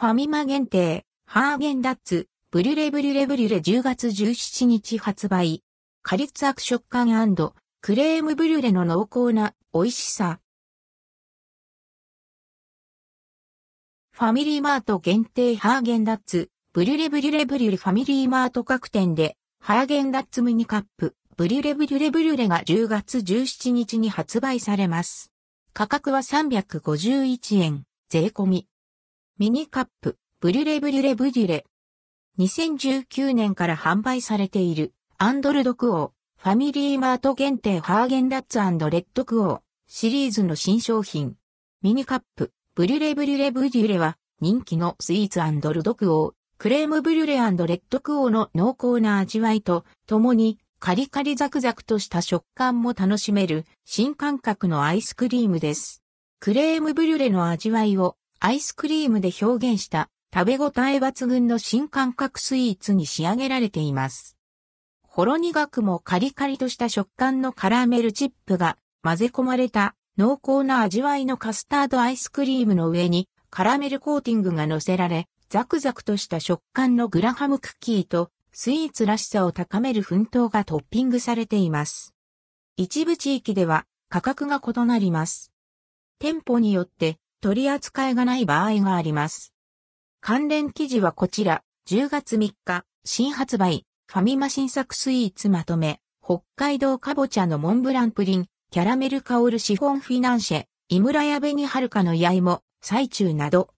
ファミマ限定、ハーゲンダッツ、ブリュレブリュレブリュレ10月17日発売。カリッザク食感クレームブリュレの濃厚な美味しさ。ファミリーマート限定ハーゲンダッツ、ブリュレブリュレブリュレファミリーマート各店で、ハーゲンダッツミニカップ、ブリュレブリュレブリュレが10月17日に発売されます。価格は351円、税込み。ミニカップ、ブリュレブリュレブリュレ。2019年から販売されている、アンドルドクオー、ファミリーマート限定ハーゲンダッツレッドクオーシリーズの新商品。ミニカップ、ブリュレブリュレブリュレは、人気のスイーツルドクオー、クレームブリュレレッドクオーの濃厚な味わいと、ともに、カリカリザクザクとした食感も楽しめる新感覚のアイスクリームです。クレームブリュレの味わいをアイスクリームで表現した食べ応え抜群の新感覚スイーツに仕上げられています。ほろ苦くもカリカリとした食感のカラメルチップが混ぜ込まれた濃厚な味わいのカスタードアイスクリームの上にカラメルコーティングが乗せられ、ザクザクとした食感のグラハムクッキーとスイーツらしさを高める奮闘がトッピングされています。一部地域では価格が異なります。店舗によって取り扱いがない場合があります。関連記事はこちら、10月3日、新発売、ファミマ新作スイーツまとめ、北海道かぼちゃのモンブランプリン、キャラメル香るシフォンフィナンシェ、井村屋紅はるかの八重も、最中など、